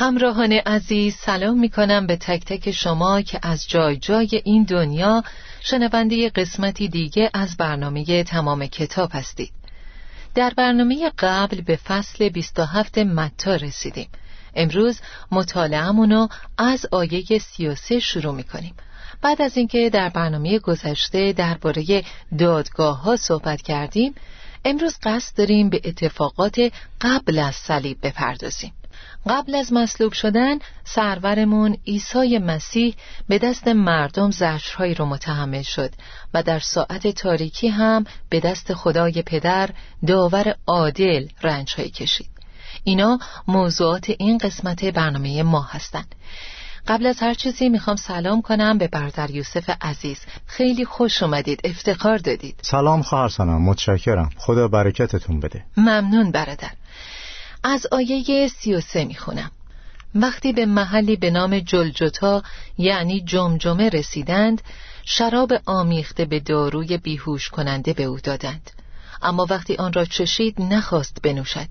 همراهان عزیز سلام می کنم به تک تک شما که از جای جای این دنیا شنونده قسمتی دیگه از برنامه تمام کتاب هستید. در برنامه قبل به فصل 27 متا رسیدیم. امروز مطالعهمونو از آیه 33 شروع می کنیم بعد از اینکه در برنامه گذشته درباره دادگاه ها صحبت کردیم امروز قصد داریم به اتفاقات قبل از صلیب بپردازیم. قبل از مصلوب شدن سرورمون عیسی مسیح به دست مردم زجرهایی رو متحمل شد و در ساعت تاریکی هم به دست خدای پدر داور عادل رنجهایی کشید. اینا موضوعات این قسمت برنامه ما هستند قبل از هر چیزی می‌خوام سلام کنم به برادر یوسف عزیز. خیلی خوش اومدید افتخار دادید. سلام خواهر سلام متشکرم. خدا برکتتون بده. ممنون برادر. از آیه سی و سه می‌خونم. وقتی به محلی به نام جلجتا یعنی جمجمه رسیدند شراب آمیخته به داروی بیهوش کننده به او دادند. اما وقتی آن را چشید نخواست بنوشد.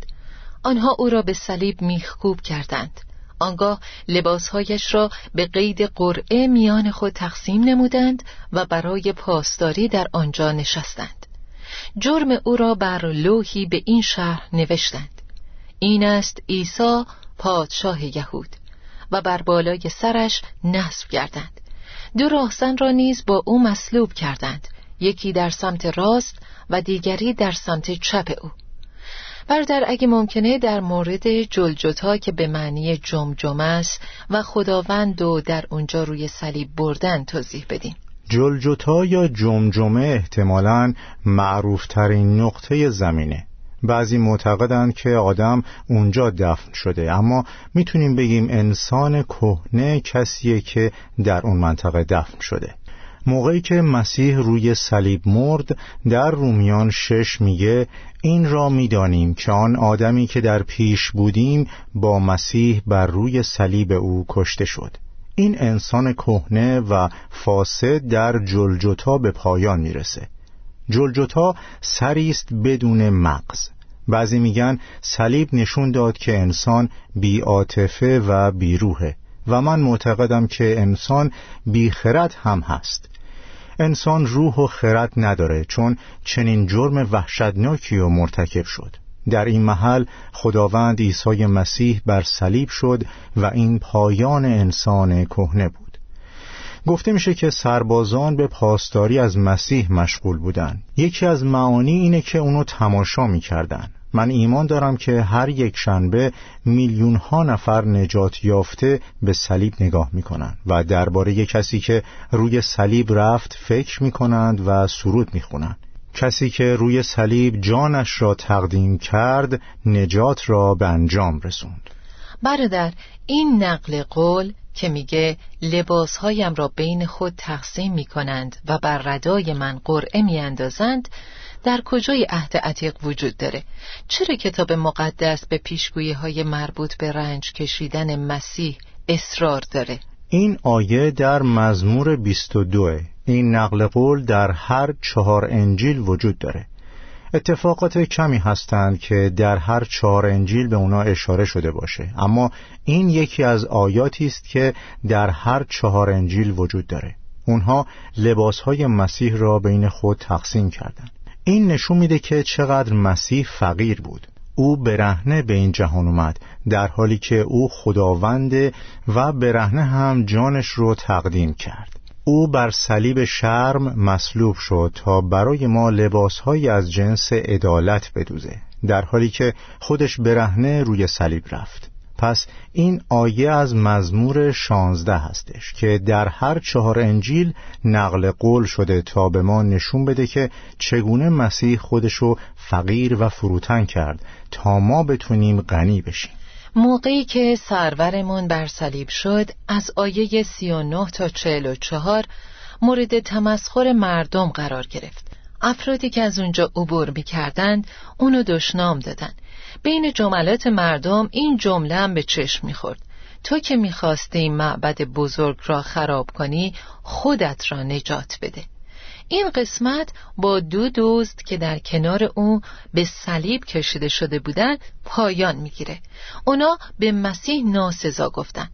آنها او را به صلیب میخکوب کردند. آنگاه لباسهایش را به قید قرعه میان خود تقسیم نمودند و برای پاسداری در آنجا نشستند. جرم او را بر لوحی به این شهر نوشتند. این است عیسی پادشاه یهود و بر بالای سرش نصب کردند دو راهزن را نیز با او مصلوب کردند. یکی در سمت راست و دیگری در سمت چپ او. بردر اگه ممکنه در مورد جلجتا که به معنی جمجمه است و خداوند و در اونجا روی صلیب بردن توضیح بدیم جلجتا یا جمجمه احتمالاً معروفترین نقطه زمینه. بعضی معتقدند که آدم اونجا دفن شده اما می‌تونیم بگیم انسان کهنه کسیه که در اون منطقه دفن شده. موقعی که مسیح روی صلیب مرد در رومیان شش میگه این را می‌دانیم که آن آدمی که در پیش بودیم با مسیح بر روی صلیب او کشته شد. این انسان کهنه و فاسد در جلجتا به پایان می‌رسه. جلجتا سری است بدون مغز. بعضی میگن صلیب نشون داد که انسان بی عاطفه و بیروهه و من معتقدم که انسان بی خرد هم هست. انسان روح و خرد نداره چون چنین جرم وحشتناکی و مرتکب شد. در این محل خداوند عیسی مسیح بر صلیب شد و این پایان انسان کهنه بود. گفته میشه که سربازان به پاسداری از مسیح مشغول بودن یکی از معانی اینه که اونو تماشا می‌کردن من ایمان دارم که هر یک شنبه میلیون ها نفر نجات یافته به صلیب نگاه می‌کنن و درباره کسی که روی صلیب رفت فکر می‌کنند و سرود می‌خونند. کسی که روی صلیب جانش را تقدیم کرد نجات را به انجام رسوند. برادر این نقل قول که میگه لباسهایم را بین خود تقسیم می‌کنند و بر ردای من قرعه میاندازند در کجای عهد عتیق وجود داره؟ چرا کتاب مقدس به پیشگویی های مربوط به رنج کشیدن مسیح اصرار داره؟ این آیه در مزمور 22 این نقل قول در هر چهار انجیل وجود داره. اتفاقات کمی هستند که در هر چهار انجیل به اونا اشاره شده باشه. اما این یکی از آیاتی است که در هر چهار انجیل وجود داره. اونها لباسهای مسیح را بین خود تقسیم کردند. این نشون میده که چقدر مسیح فقیر بود. او برهنه به این جهان اومد در حالی که او خداونده و برهنه هم جانش رو تقدیم کرد. او بر صلیب شرم مصلوب شد تا برای ما لباسهایی از جنس عدالت بدوزه در حالی که خودش برهنه روی صلیب رفت. پس این آیه از مزمور شانزده هستش که در هر چهار انجیل نقل قول شده تا به ما نشون بده که چگونه مسیح خودشو فقیر و فروتن کرد تا ما بتونیم غنی بشیم. موقعی که سرورمون بر صلیب شد از آیه 39 تا 44 مورد تمسخر مردم قرار گرفت. افرادی که از اونجا عبور می‌کردند اونو دشنام دادن. بین جملات مردم این جمله هم به چشم می‌خورد. تو که می‌خواستی معبد بزرگ را خراب کنی خودت را نجات بده. این قسمت با دو دزد که در کنار او به صلیب کشیده شده بودند پایان می‌گیره. اونا به مسیح ناسزا گفتن.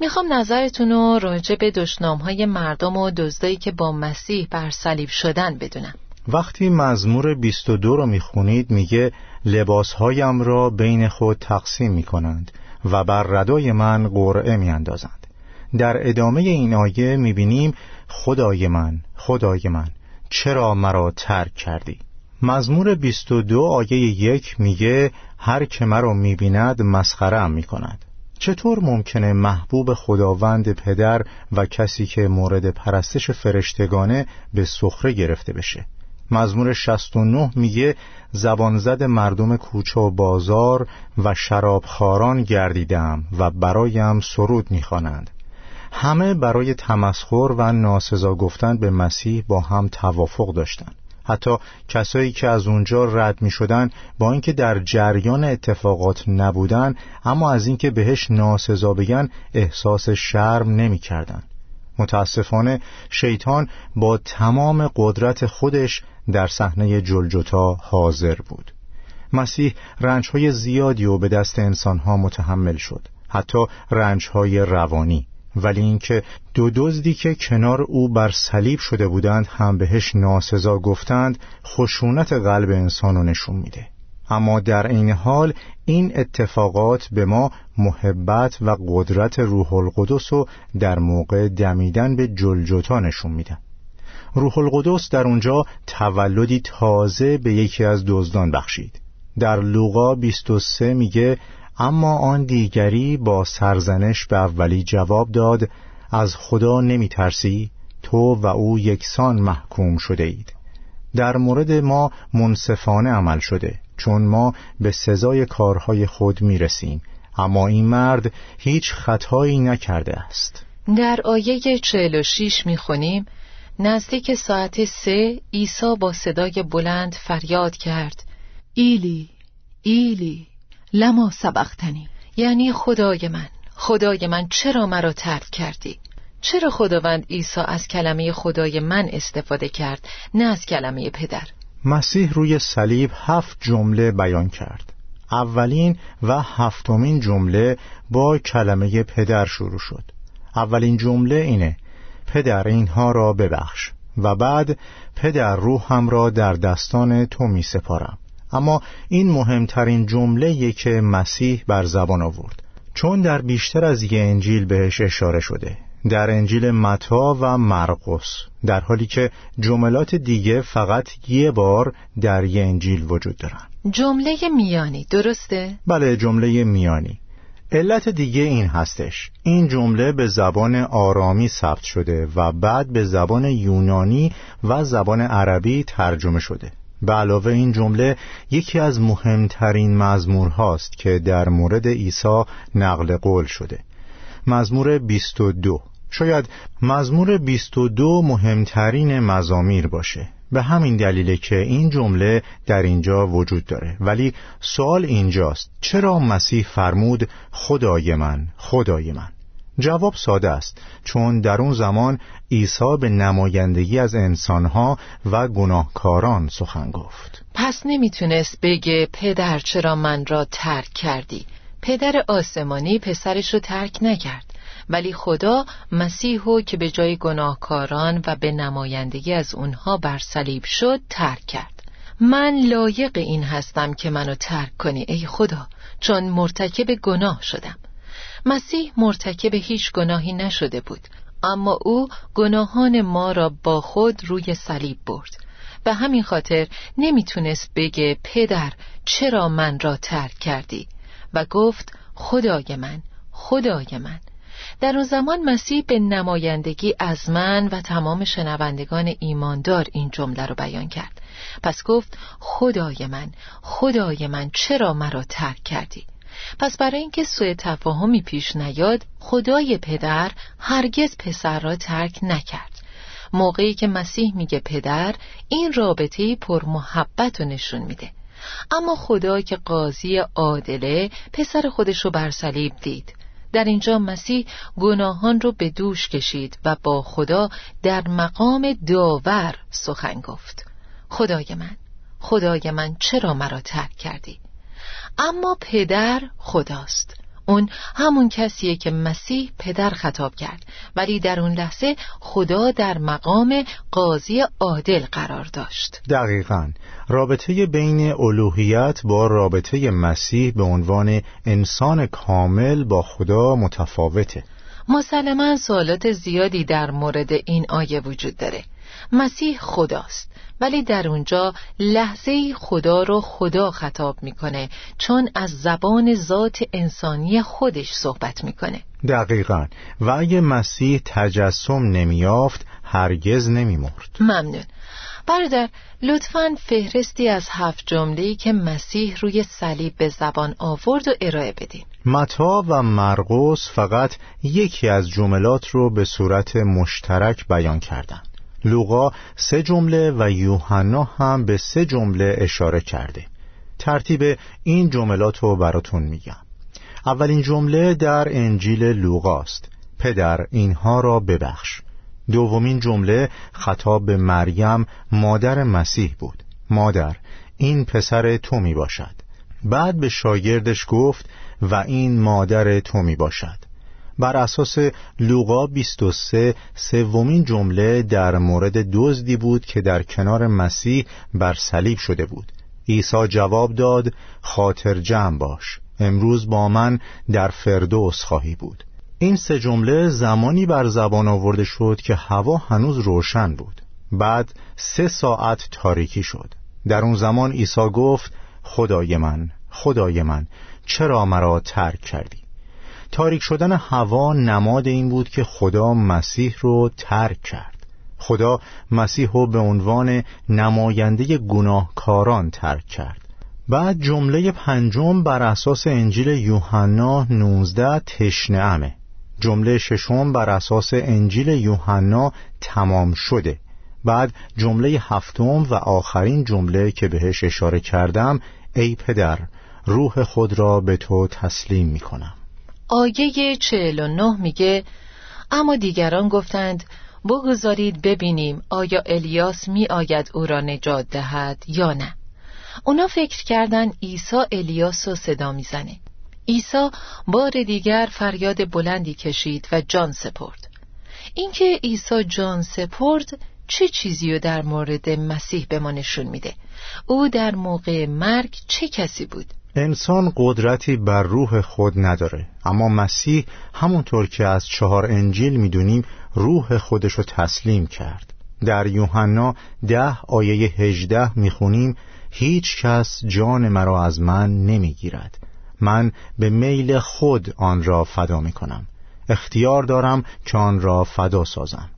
می‌خوام نظرتون رو راجع به دشنام های مردم و دزدایی که با مسیح بر صلیب شدن بدونم. وقتی مزمور 22 رو می‌خونید میگه لباسهایم را بین خود تقسیم می‌کنند و بر ردای من قرعه میاندازند. در ادامه این آیه می‌بینیم خدای من خدای من چرا مرا ترک کردی؟ مزمور 22 آیه یک میگه هر که مرا می‌بیند مسخره ام می‌کند. چطور ممکنه محبوب خداوند پدر و کسی که مورد پرستش فرشتگانه به سخره گرفته بشه؟ مزمور 69 میگه زبانزد مردم کوچه و بازار و شرابخاران گردیدم و برایم سرود می‌خوانند. همه برای تمسخر و ناسزا گفتن به مسیح با هم توافق داشتند. حتی کسایی که از اونجا رد می شدن با اینکه در جریان اتفاقات نبودن اما از اینکه بهش ناسزا بگن احساس شرم نمی کردن. متاسفانه شیطان با تمام قدرت خودش در صحنه جلجتا حاضر بود. مسیح رنجهای زیادی و به دست انسانها متحمل شد. حتی رنجهای روانی. ولی اینکه دو دزدی که کنار او بر صلیب شده بودند هم بهش ناسزا گفتند خشونت قلب انسانو نشون میده. اما در این حال این اتفاقات به ما محبت و قدرت روح القدس رو در موقع دمیدن به جلجتا نشون میدن روح القدس در اونجا تولدی تازه به یکی از دزدان بخشید. در لوقا 23 میگه اما آن دیگری با سرزنش به اولی جواب داد از خدا نمی ترسی تو و او یکسان محکوم شده اید در مورد ما منصفانه عمل شده چون ما به سزای کارهای خود می رسیم اما این مرد هیچ خطایی نکرده است. در آیه 46 می خونیم نزدیک ساعت سه عیسی با صدای بلند فریاد کرد. ایلی ایلی. لما سبختنی یعنی خدای من. خدای من چرا مرا ترک کردی؟ چرا خداوند عیسی از کلمه خدای من استفاده کرد نه از کلمه پدر؟ مسیح روی صلیب هفت جمله بیان کرد. اولین و هفتمین جمله با کلمه پدر شروع شد. اولین جمله اینه پدر اینها را ببخش و بعد پدر روحم را در دستان تو می سپارم اما این مهمترین جمله که مسیح بر زبان آورد. چون در بیشتر از یه انجیل بهش اشاره شده. در انجیل متا و مرقس. در حالی که جملات دیگه فقط یه بار در یه انجیل وجود دارن. جمله میانی درسته؟ بله جمله میانی. علت دیگه این هستش. این جمله به زبان آرامی ثبت شده و بعد به زبان یونانی و زبان عربی ترجمه شده. به علاوه این جمله یکی از مهمترین مزمور هاست که در مورد عیسی نقل قول شده. مزمور 22 شاید مزمور 22 مهمترین مزامیر باشه. به همین دلیله که این جمله در اینجا وجود داره. ولی سوال اینجاست چرا مسیح فرمود خدای من خدای من جواب ساده است چون در اون زمان عیسی به نمایندگی از انسانها و گناهکاران سخن گفت. پس نمی‌تونست بگه پدر چرا من را ترک کردی؟ پدر آسمانی پسرش رو ترک نکرد ولی خدا مسیحو که به جای گناهکاران و به نمایندگی از اونها بر صلیب شد ترک کرد. من لایق این هستم که منو ترک کنی ای خدا چون مرتکب گناه شدم. مسیح مرتکب هیچ گناهی نشده بود اما او گناهان ما را با خود روی صلیب برد. به همین خاطر نمی‌تونست بگه پدر چرا من را ترک کردی؟ و گفت خدای من خدای من. در اون زمان مسیح به نمایندگی از من و تمام شنوندگان ایماندار این جمله رو بیان کرد. پس گفت خدای من خدای من چرا مرا ترک کردی؟ پس برای اینکه سوء تفاهمی پیش نیاد خدای پدر هرگز پسر را ترک نکرد. موقعی که مسیح میگه پدر این رابطه پر محبت رو نشون میده. اما خدا که قاضی عادله پسر خودش رو بر صلیب دید. در اینجا مسیح گناهان رو به دوش کشید و با خدا در مقام داور سخن گفت. خدای من خدای من چرا مرا ترک کردی؟ اما پدر خداست. اون همون کسیه که مسیح پدر خطاب کرد. ولی در اون لحظه خدا در مقام قاضی عادل قرار داشت. دقیقا. رابطه بین الوهیت با رابطه مسیح به عنوان انسان کامل با خدا متفاوته. مسلما سوالات زیادی در مورد این آیه وجود داره. مسیح خداست. ولی در اونجا لحظه خدا رو خدا خطاب می‌کنه چون از زبان ذات انسانی خودش صحبت می‌کنه. دقیقا. و اگه مسیح تجسم نمیافت هرگز نمیمرد. ممنون. برادر لطفا فهرستی از هفت جمله‌ای که مسیح روی صلیب به زبان آورد و ارائه بدین. متا و مرقس فقط یکی از جملات رو به صورت مشترک بیان کردند لوقا سه جمله و یوحنا هم به سه جمله اشاره کرده. ترتیب این جملات رو براتون میگم. اولین جمله در انجیل لوقاست. پدر اینها را ببخش. دومین جمله خطاب به مریم مادر مسیح بود. مادر این پسر تو می باشد بعد به شاگردش گفت و این مادر تو می باشد بر اساس لوقا 23 سومین جمله در مورد دزدی بود که در کنار مسیح بر صلیب شده بود. عیسی جواب داد خاطر جمع باش امروز با من در فردوس خواهی بود. این سه جمله زمانی بر زبان آورده شد که هوا هنوز روشن بود. بعد سه ساعت تاریکی شد. در اون زمان عیسی گفت خدای من خدای من چرا مرا ترک کردی؟ تاریک شدن هوا نماد این بود که خدا مسیح رو ترک کرد. خدا مسیح رو به عنوان نماینده گناهکاران ترک کرد. بعد جمله پنجم بر اساس انجیل یوحنا 19 تشنعمه جمله ششم بر اساس انجیل یوحنا تمام شده. بعد جمله هفتم و آخرین جمله که بهش اشاره کردم ای پدر روح خود را به تو تسلیم می کنم آیه 49 میگه اما دیگران گفتند بگذارید ببینیم آیا الیاس می آید او را نجات دهد یا نه. اونا فکر کردن عیسی الیاس رو صدا می‌زنه. عیسی بار دیگر فریاد بلندی کشید و جان سپرد. اینکه عیسی جان سپرد چه چیزی رو در مورد مسیح به ما نشون میده؟ او در موقع مرگ چه کسی بود؟ انسان قدرتی بر روح خود نداره. اما مسیح همونطور که از چهار انجیل می‌دونیم روح خودشو تسلیم کرد. در یوحنا ده آیه هجده می‌خونیم هیچ کس جان مرا از من نمی‌گیرد. من به میل خود آن را فدا می‌کنم. اختیار دارم که آن را فدا سازم.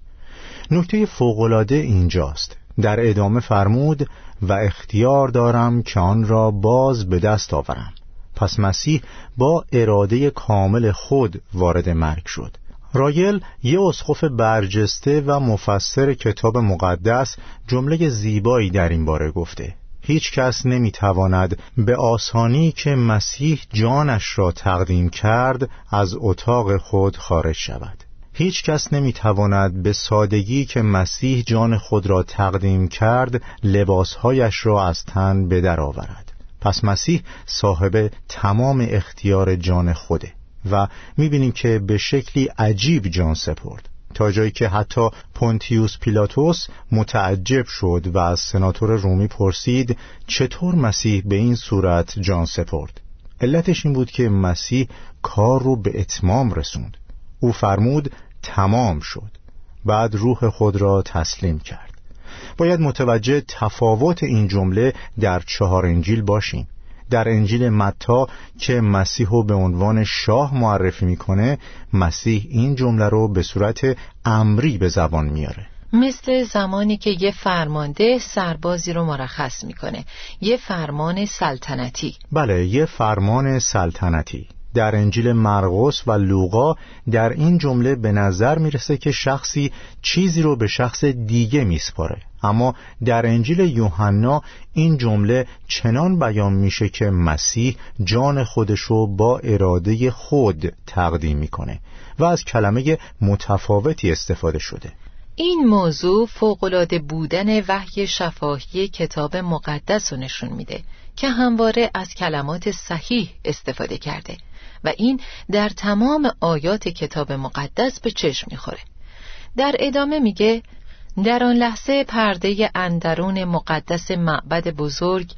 نکته فوقالعاده اینجاست. در ادامه فرمود و اختیار دارم که آن را باز به دست آورم. پس مسیح با اراده کامل خود وارد مرگ شد. رایل یه اسقف برجسته و مفسر کتاب مقدس جمله زیبایی در این باره گفته. هیچ کس نمی‌تواند به آسانی که مسیح جانش را تقدیم کرد از اتاق خود خارج شود. هیچ کس نمی‌تواند به سادگی که مسیح جان خود را تقدیم کرد لباسهایش را از تن به آورد. پس مسیح صاحب تمام اختیار جان خوده و می‌بینیم که به شکلی عجیب جان سپرد. تا جایی که حتی پونتیوس پیلاتوس متعجب شد و از سناتور رومی پرسید چطور مسیح به این صورت جان سپرد؟ علتش این بود که مسیح کار رو به اتمام رسوند. او فرمود تمام شد. بعد روح خود را تسلیم کرد. باید متوجه تفاوت این جمله در چهار انجیل باشیم. در انجیل متا که مسیح رو به عنوان شاه معرفی می‌کنه مسیح این جمله رو به صورت امری به زبان میاره. مثل زمانی که یه فرمانده سربازی رو مرخص می‌کنه. یه فرمان سلطنتی. بله یه فرمان سلطنتی. در انجیل مرقس و لوقا در این جمله به نظر می‌رسه که شخصی چیزی رو به شخص دیگه میسپاره. اما در انجیل یوحنا این جمله چنان بیان میشه که مسیح جان خودش رو با اراده خود تقدیم می‌کنه و از کلمه متفاوتی استفاده شده. این موضوع فوقالعاده بودن وحی شفاهی کتاب مقدس رو نشون میده که همواره از کلمات صحیح استفاده کرده. و این در تمام آیات کتاب مقدس به چشم می‌خوره. در ادامه میگه در آن لحظه پرده اندرون مقدس معبد بزرگ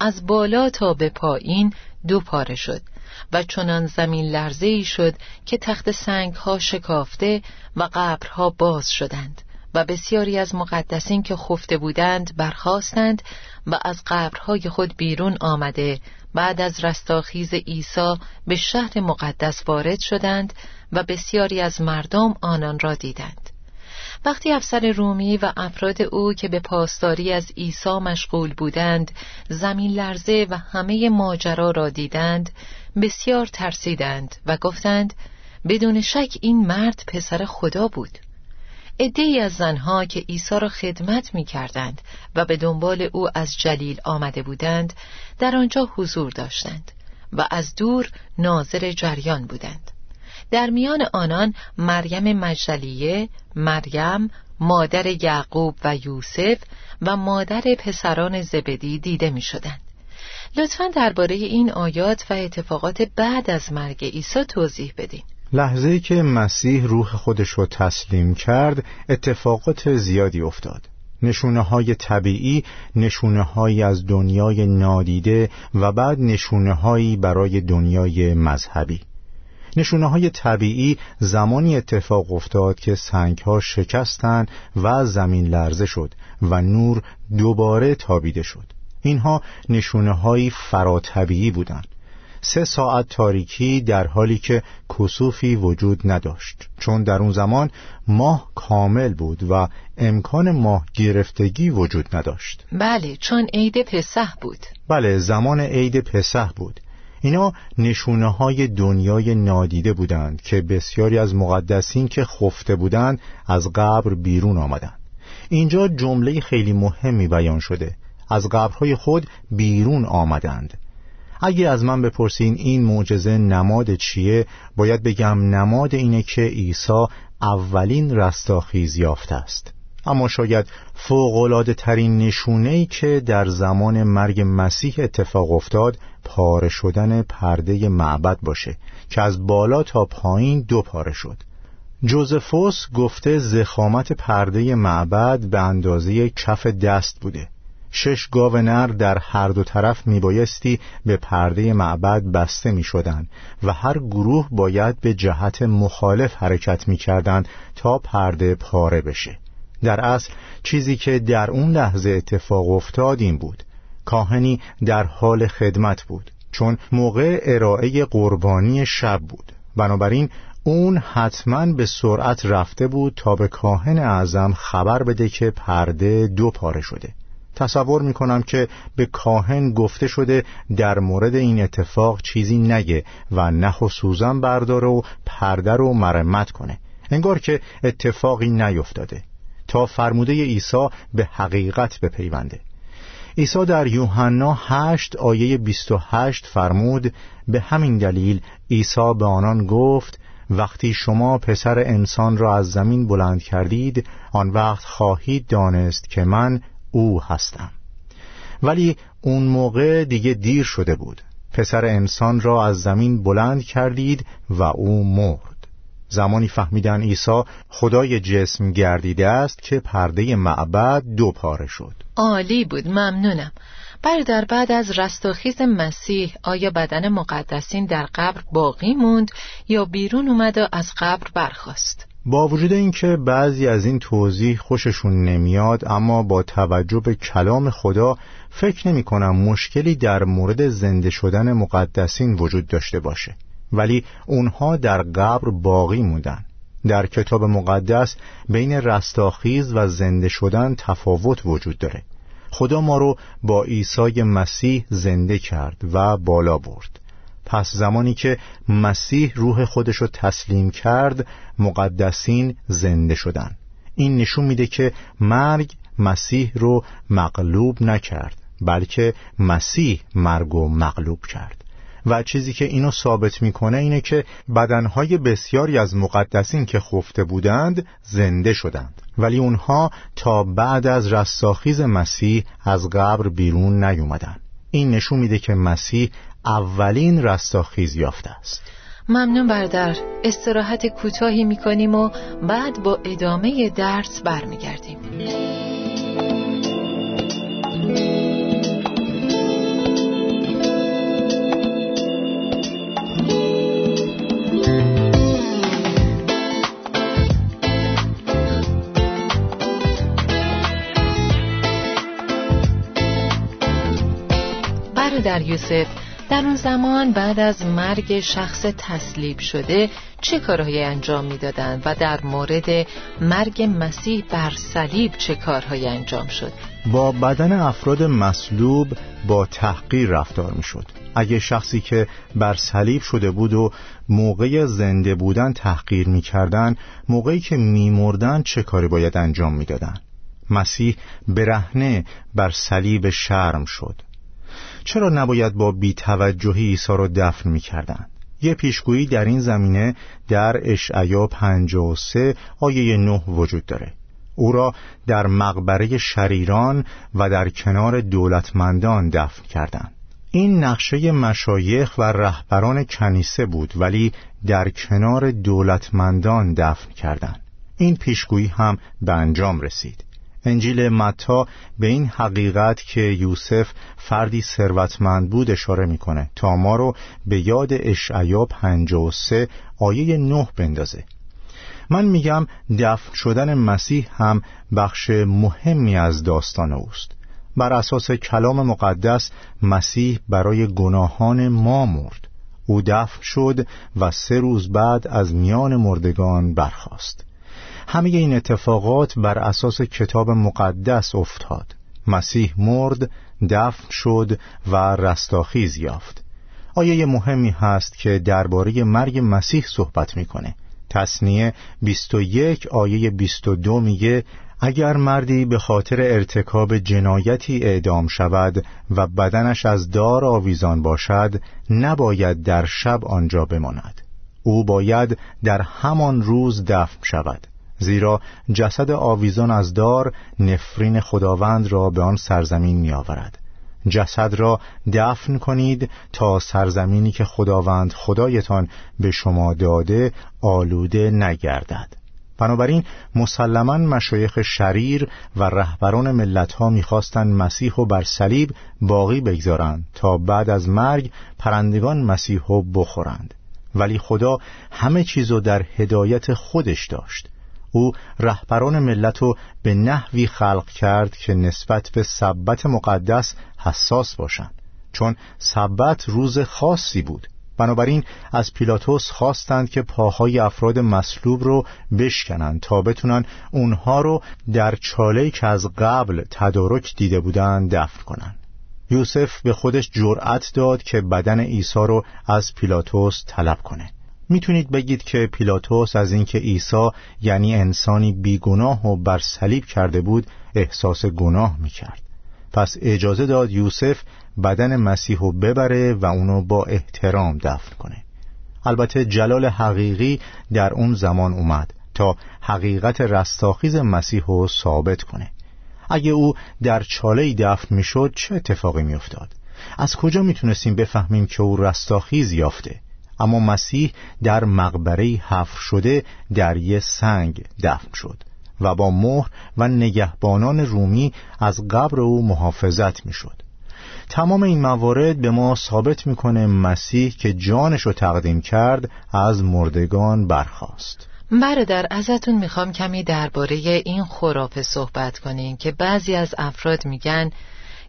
از بالا تا به پایین دو پاره شد و چنان زمین لرزه ای شد که تخت سنگ ها شکافته و قبرها باز شدند و بسیاری از مقدسین که خفته بودند برخواستند و از قبرهای خود بیرون آمده بعد از رستاخیز عیسی به شهر مقدس وارد شدند و بسیاری از مردم آنان را دیدند. وقتی افسر رومی و افراد او که به پاسداری از عیسی مشغول بودند زمین لرزه و همه ماجرا را دیدند بسیار ترسیدند و گفتند بدون شک این مرد پسر خدا بود. ای از زنها که عیسی را خدمت می کردند و به دنبال او از جلیل آمده بودند در آنجا حضور داشتند و از دور ناظر جریان بودند در میان آنان مریم مجدلیه، مریم، مادر یعقوب و یوسف و مادر پسران زبدی دیده می شدند. لطفا درباره این آیات و اتفاقات بعد از مرگ عیسی توضیح بدین. لحظه که مسیح روح خودش رو تسلیم کرد اتفاقات زیادی افتاد. نشونه های طبیعی نشونه هایی از دنیای نادیده و بعد نشونه هایی برای دنیای مذهبی. نشونه های طبیعی زمانی اتفاق افتاد که سنگ ها شکستن و زمین لرزه شد و نور دوباره تابیده شد. اینها نشونه های فراتبیعی بودند. سه ساعت تاریکی در حالی که کسوفی وجود نداشت. چون در اون زمان ماه کامل بود و امکان ماه گرفتگی وجود نداشت. بله چون عید پسح بود. بله زمان عید پسح بود. اینا نشونه های دنیای نادیده بودند که بسیاری از مقدسین که خفته بودند از قبر بیرون آمدند. اینجا جمله خیلی مهمی بیان شده. از قبرهای خود بیرون آمدند. اگه از من بپرسین این معجزه نماد چیه باید بگم نماد اینه که عیسی اولین رستاخیز یافته است. اما شاید فوقلاده ترین نشونه ای که در زمان مرگ مسیح اتفاق افتاد پاره شدن پرده معبد باشه که از بالا تا پایین دو پاره شد. جوزفوس گفته زخامت پرده معبد به اندازه کف دست بوده. شش گاو نر در هر دو طرف میبایستی به پرده معبد بسته می شدن و هر گروه باید به جهت مخالف حرکت می کردن تا پرده پاره بشه. در اصل چیزی که در اون لحظه اتفاق افتاد این بود. کاهنی در حال خدمت بود چون موقع ارائه قربانی شب بود. بنابراین اون حتما به سرعت رفته بود تا به کاهن اعظم خبر بده که پرده دو پاره شده. تصور می‌کنم که به کاهن گفته شده در مورد این اتفاق چیزی نگه و نخ و سوزن برداره و پرده رو مرمت کنه. انگار که اتفاقی نیفتاده. تا فرموده عیسی به حقیقت بپیونده. عیسی در یوحنا هشت آیه 28 فرمود به همین دلیل عیسی به آنان گفت وقتی شما پسر انسان را از زمین بلند کردید آن وقت خواهید دانست که من او هستم. ولی اون موقع دیگه دیر شده بود. پسر انسان را از زمین بلند کردید و او مرد. زمانی فهمیدن عیسی خدای جسم گردیده است که پرده معبد دو پاره شد. عالی بود ممنونم. در بعد از رستاخیز مسیح آیا بدن مقدسین در قبر باقی موند یا بیرون اومد و از قبر برخواست با وجود اینکه بعضی از این توضیح خوششون نمیاد اما با توجه به کلام خدا فکر نمی کنم مشکلی در مورد زنده شدن مقدسین وجود داشته باشه. ولی اونها در قبر باقی موندن. در کتاب مقدس بین رستاخیز و زنده شدن تفاوت وجود داره. خدا ما رو با عیسی مسیح زنده کرد و بالا برد. پس زمانی که مسیح روح خودش رو تسلیم کرد مقدسین زنده شدن. این نشون میده که مرگ مسیح رو مغلوب نکرد بلکه مسیح مرگ و مغلوب کرد. و چیزی که اینو ثابت می‌کنه اینه که بدنهای بسیاری از مقدسین که خفته بودند زنده شدند. ولی اونها تا بعد از رستاخیز مسیح از قبر بیرون نیومدند این نشون میده که مسیح اولین رستاخیز یافته است. ممنون بردر استراحت کوتاهی می‌کنیم و بعد با ادامه درس برمیگردیم. برادر یوسف. در اون زمان بعد از مرگ شخص تسلیب شده چه کارهایی انجام می‌دادند و در مورد مرگ مسیح بر صلیب چه کارهایی انجام شد؟ با بدن افراد مصلوب با تحقیر رفتار می‌شد. اگه شخصی که بر صلیب شده بود و موقع زنده بودن تحقیر می‌کردن موقعی که میمردن چه کاری باید انجام می‌دادن؟ مسیح برهنه بر صلیب شرم شد. چرا نباید با بیتوجهی عیسی را دفن می کردن؟ یه پیشگویی در این زمینه در اشعیا 53 آیه 9 وجود داره او را در مقبره شریران و در کنار دولتمندان دفن کردند. این نقشه مشایخ و رهبران کنیسه بود ولی در کنار دولتمندان دفن کردند. این پیشگویی هم به انجام رسید انجیل متا به این حقیقت که یوسف فردی ثروتمند بود اشاره می‌کنه. تا ما رو به یاد اشعیا 53 آیه 9 بندازه. من میگم دفن شدن مسیح هم بخش مهمی از داستان اوست. بر اساس کلام مقدس مسیح برای گناهان ما مرد. او دفن شد و سه روز بعد از میان مردگان برخاست. همه این اتفاقات بر اساس کتاب مقدس افتاد. مسیح مرد دفن شد و رستاخیز یافت. آیه مهمی هست که درباره مرگ مسیح صحبت می‌کنه. تصنیه 21 آیه 22 میگه اگر مردی به خاطر ارتکاب جنایتی اعدام شود و بدنش از دار آویزان باشد نباید در شب آنجا بماند. او باید در همان روز دفن شود. زیرا جسد آویزان از دار نفرین خداوند را به آن سرزمین می آورد جسد را دفن کنید تا سرزمینی که خداوند خدایتان به شما داده آلوده نگردد. بنابراین مسلما مشایخ شریر و رهبران ملت ها می‌خواستند مسیح و بر صلیب باقی بگذارند تا بعد از مرگ پرندگان مسیح رو بخورند. ولی خدا همه چیزو در هدایت خودش داشت. او رهبران ملت رو به نحوی خلق کرد که نسبت به سبت مقدس حساس باشند. چون سبت روز خاصی بود. بنابراین از پیلاتوس خواستند که پاهای افراد مصلوب رو بشکنند تا بتونن اونها رو در چاله که از قبل تدارک دیده بودند دفن کنند. یوسف به خودش جرأت داد که بدن عیسی رو از پیلاتوس طلب کنه. می‌تونید بگید که پیلاتوس از اینکه عیسی یعنی انسانی بیگناه و بر صلیب کرده بود احساس گناه می‌کرد. پس اجازه داد یوسف بدن مسیح رو ببره و اونو با احترام دفن کنه. البته جلال حقیقی در اون زمان اومد تا حقیقت رستاخیز مسیح رو ثابت کنه. اگه او در چاله دفن می‌شد چه اتفاقی میافتاد؟ از کجا می‌تونستیم بفهمیم که او رستاخیز یافته؟ اما مسیح در مقبره حفر شده در یه سنگ دفن شد و با مهر و نگهبانان رومی از قبر او محافظت می‌شد. تمام این موارد به ما ثابت می‌کنه مسیح که جانش رو تقدیم کرد از مردگان برخاست برادر ازتون می‌خوام کمی درباره این خرافه صحبت کنیم که بعضی از افراد میگن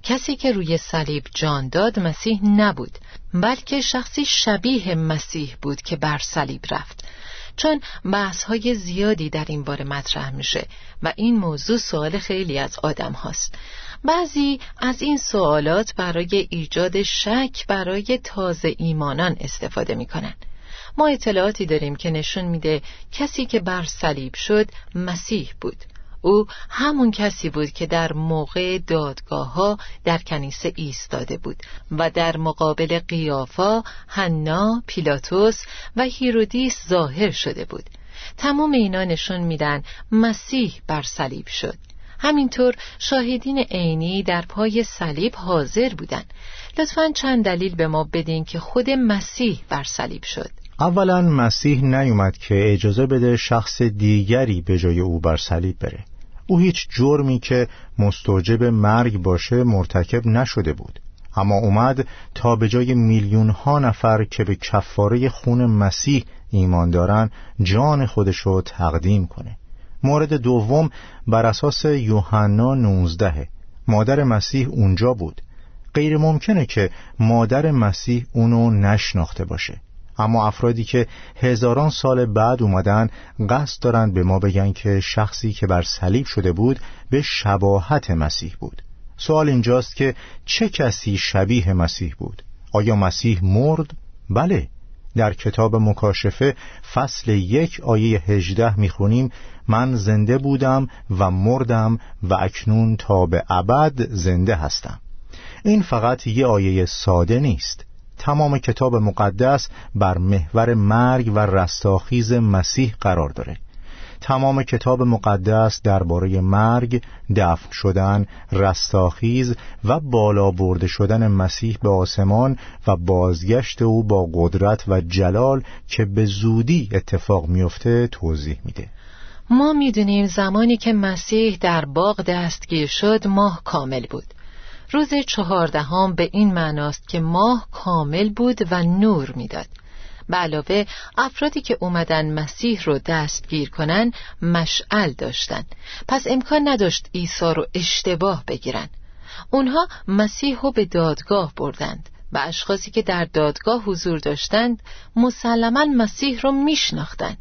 کسی که روی صلیب جان داد مسیح نبود بلکه شخصی شبیه مسیح بود که بر صلیب رفت. چون بحث های زیادی در این باره مطرح میشه و این موضوع سوال خیلی از آدم هاست. بعضی از این سوالات برای ایجاد شک برای تازه ایمانان استفاده می‌کنن. ما اطلاعاتی داریم که نشون میده کسی که بر صلیب شد مسیح بود. او همون کسی بود که در موقع دادگاه ها در کنیسه ایستاده بود و در مقابل قیافا، حنا، پیلاتوس و هیرودیس ظاهر شده بود. تمام اینا نشون میدن مسیح بر صلیب شد. همینطور شاهدین عینی در پای صلیب حاضر بودند. لطفا چند دلیل به ما بدین که خود مسیح بر صلیب شد. اولا مسیح نیومد که اجازه بده شخص دیگری به جای او بر صلیب بره. او هیچ جرمی که مستوجب مرگ باشه مرتکب نشده بود. اما اومد تا به جای میلیون ها نفر که به کفاره خون مسیح ایمان دارن جان خودشو تقدیم کنه. مورد دوم بر اساس یوحنا 19 مادر مسیح اونجا بود. غیر ممکنه که مادر مسیح اونو نشناخته باشه. اما افرادی که هزاران سال بعد اومدن قصد دارند به ما بگن که شخصی که بر صلیب شده بود به شباهت مسیح بود. سوال اینجاست که چه کسی شبیه مسیح بود؟ آیا مسیح مرد؟ بله. در کتاب مکاشفه فصل یک آیه هجده می‌خونیم من زنده بودم و مردم و اکنون تا به ابد زنده هستم. این فقط یه آیه ساده نیست. تمام کتاب مقدس بر محور مرگ و رستاخیز مسیح قرار داره تمام کتاب مقدس درباره مرگ، دفن شدن، رستاخیز و بالا برده شدن مسیح به آسمان و بازگشت او با قدرت و جلال که به زودی اتفاق میفته توضیح میده. ما می‌دونیم زمانی که مسیح در باغ دستگیر شد ماه کامل بود روز چهاردهم به این معناست که ماه کامل بود و نور می‌داد. به علاوه افرادی که اومدن مسیح رو دستگیر کنن مشعل داشتن. پس امکان نداشت عیسی رو اشتباه بگیرن. اونها مسیح رو به دادگاه بردند و اشخاصی که در دادگاه حضور داشتند مسلما مسیح رو میشناختند.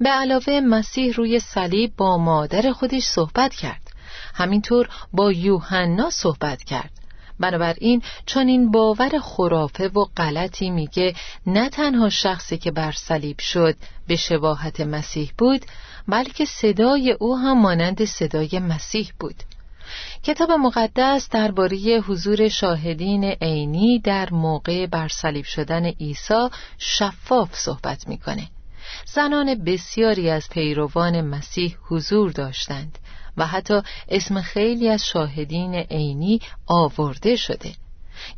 به علاوه مسیح روی صلیب با مادر خودش صحبت کرد. همینطور با یوحنا صحبت کرد. بنابراین چون این باور خرافه و غلطی میگه نه تنها شخصی که بر صلیب شد به شباهت مسیح بود بلکه صدای او هم مانند صدای مسیح بود. کتاب مقدس درباره حضور شاهدین عینی در موقع بر صلیب شدن عیسی شفاف صحبت می‌کنه. زنان بسیاری از پیروان مسیح حضور داشتند. و حتی اسم خیلی از شاهدین عینی آورده شده.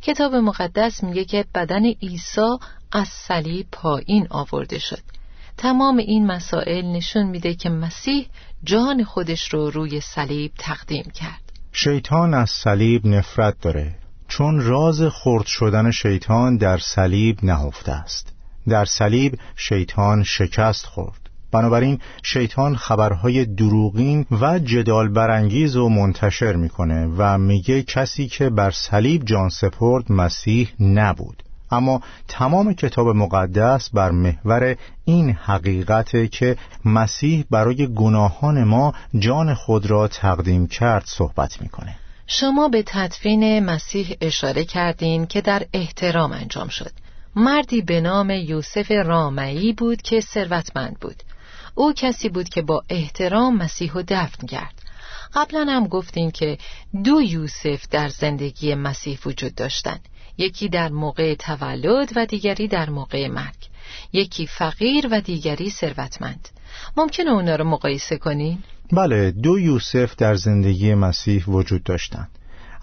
کتاب مقدس میگه که بدن عیسی از صلیب پایین آورده شد. تمام این مسائل نشون میده که مسیح جان خودش رو روی صلیب تقدیم کرد. شیطان از صلیب نفرت داره. چون راز خرد شدن شیطان در صلیب نهفته است. در صلیب شیطان شکست خورد. بنابراین شیطان خبرهای دروغین و جدال برانگیز و منتشر می‌کنه و میگه کسی که بر صلیب جان سپرد مسیح نبود. اما تمام کتاب مقدس بر محور این حقیقت که مسیح برای گناهان ما جان خود را تقدیم کرد صحبت می‌کنه. شما به تدفین مسیح اشاره کردین که در احترام انجام شد. مردی به نام یوسف رامعی بود که ثروتمند بود. او کسی بود که با احترام مسیح و دفن کرد. قبلا هم گفتیم که دو یوسف در زندگی مسیح وجود داشتند یکی در موقع تولد و دیگری در موقع مرگ. یکی فقیر و دیگری ثروتمند. ممکنه اونا رو مقایسه کنین؟ بله دو یوسف در زندگی مسیح وجود داشتند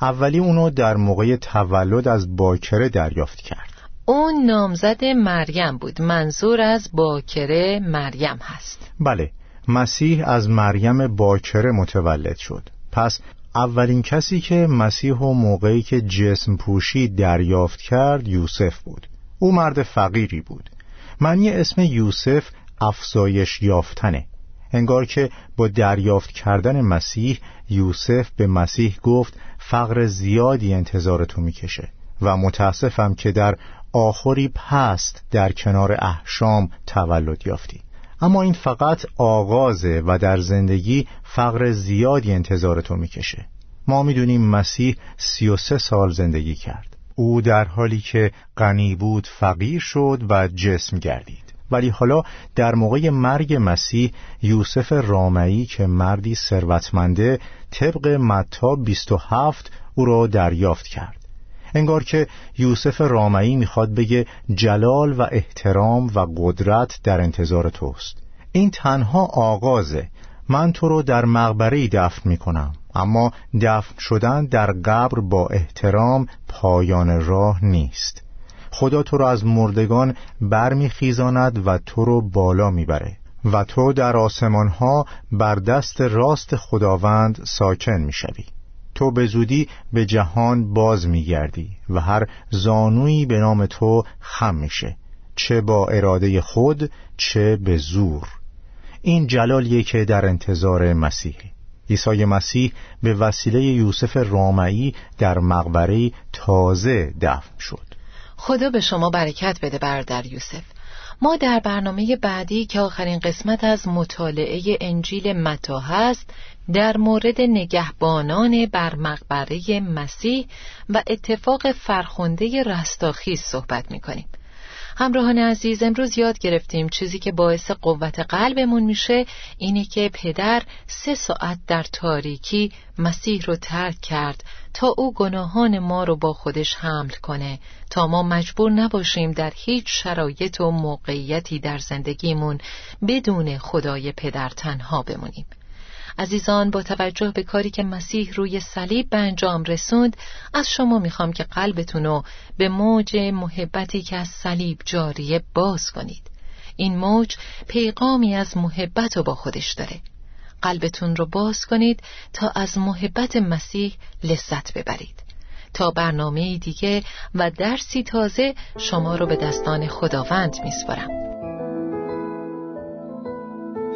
اولی اونو در موقع تولد از باکره دریافت کرد. اون نامزد مریم بود. منظور از باکره مریم هست. بله مسیح از مریم باکره متولد شد. پس اولین کسی که مسیح و موقعی که جسم پوشی دریافت کرد یوسف بود. او مرد فقیری بود. معنی اسم یوسف افزایش یافتنه. انگار که با دریافت کردن مسیح یوسف به مسیح گفت فقر زیادی انتظار تو می‌کشه. و متاسفم که در آخری پست در کنار احشام تولد یافتی. اما این فقط آغازه و در زندگی فقر زیادی انتظار تو می‌کشه. ما می‌دونیم مسیح سی و سه سال زندگی کرد. او در حالی که غنی بود فقیر شد و جسم گردید. ولی حالا در موقع مرگ مسیح یوسف رامعی که مردی ثروتمنده طبق متا 27 او را دریافت کرد. انگار که یوسف رامعی می‌خواد بگه جلال و احترام و قدرت در انتظار توست. این تنها آغازه. من تو رو در مقبره دفن می‌کنم. اما دفن شدن در قبر با احترام پایان راه نیست. خدا تو را از مردگان برمیخیزاند و تو رو بالا می‌بره. و تو در آسمان ها بر دست راست خداوند ساکن می‌شوی. تو به زودی به جهان باز میگردی و هر زانویی به نام تو خم میشه چه با اراده خود چه به زور. این جلالیه که در انتظار مسیح. عیسی مسیح به وسیله یوسف رامعی در مقبره تازه دفن شد. خدا به شما برکت بده بردر یوسف. ما در برنامه بعدی که آخرین قسمت از مطالعه انجیل متا هست در مورد نگهبانان بر مقبره مسیح و اتفاق فرخنده رستاخیز صحبت می کنیم. همراهان عزیز امروز یاد گرفتیم چیزی که باعث قوت قلبمون میشه اینه که پدر سه ساعت در تاریکی مسیح رو ترک کرد تا او گناهان ما رو با خودش حمل کنه. تا ما مجبور نباشیم در هیچ شرایط و موقعیتی در زندگیمون بدون خدای پدر تنها بمونیم. عزیزان با توجه به کاری که مسیح روی صلیب به انجام رسوند از شما می‌خوام که قلبتون رو به موج محبتی که از صلیب جاریه باز کنید. این موج پیغامی از محبت رو با خودش داره. قلبتون رو باز کنید تا از محبت مسیح لذت ببرید. تا برنامه دیگه و درسی تازه شما رو به دستان خداوند میسپارم.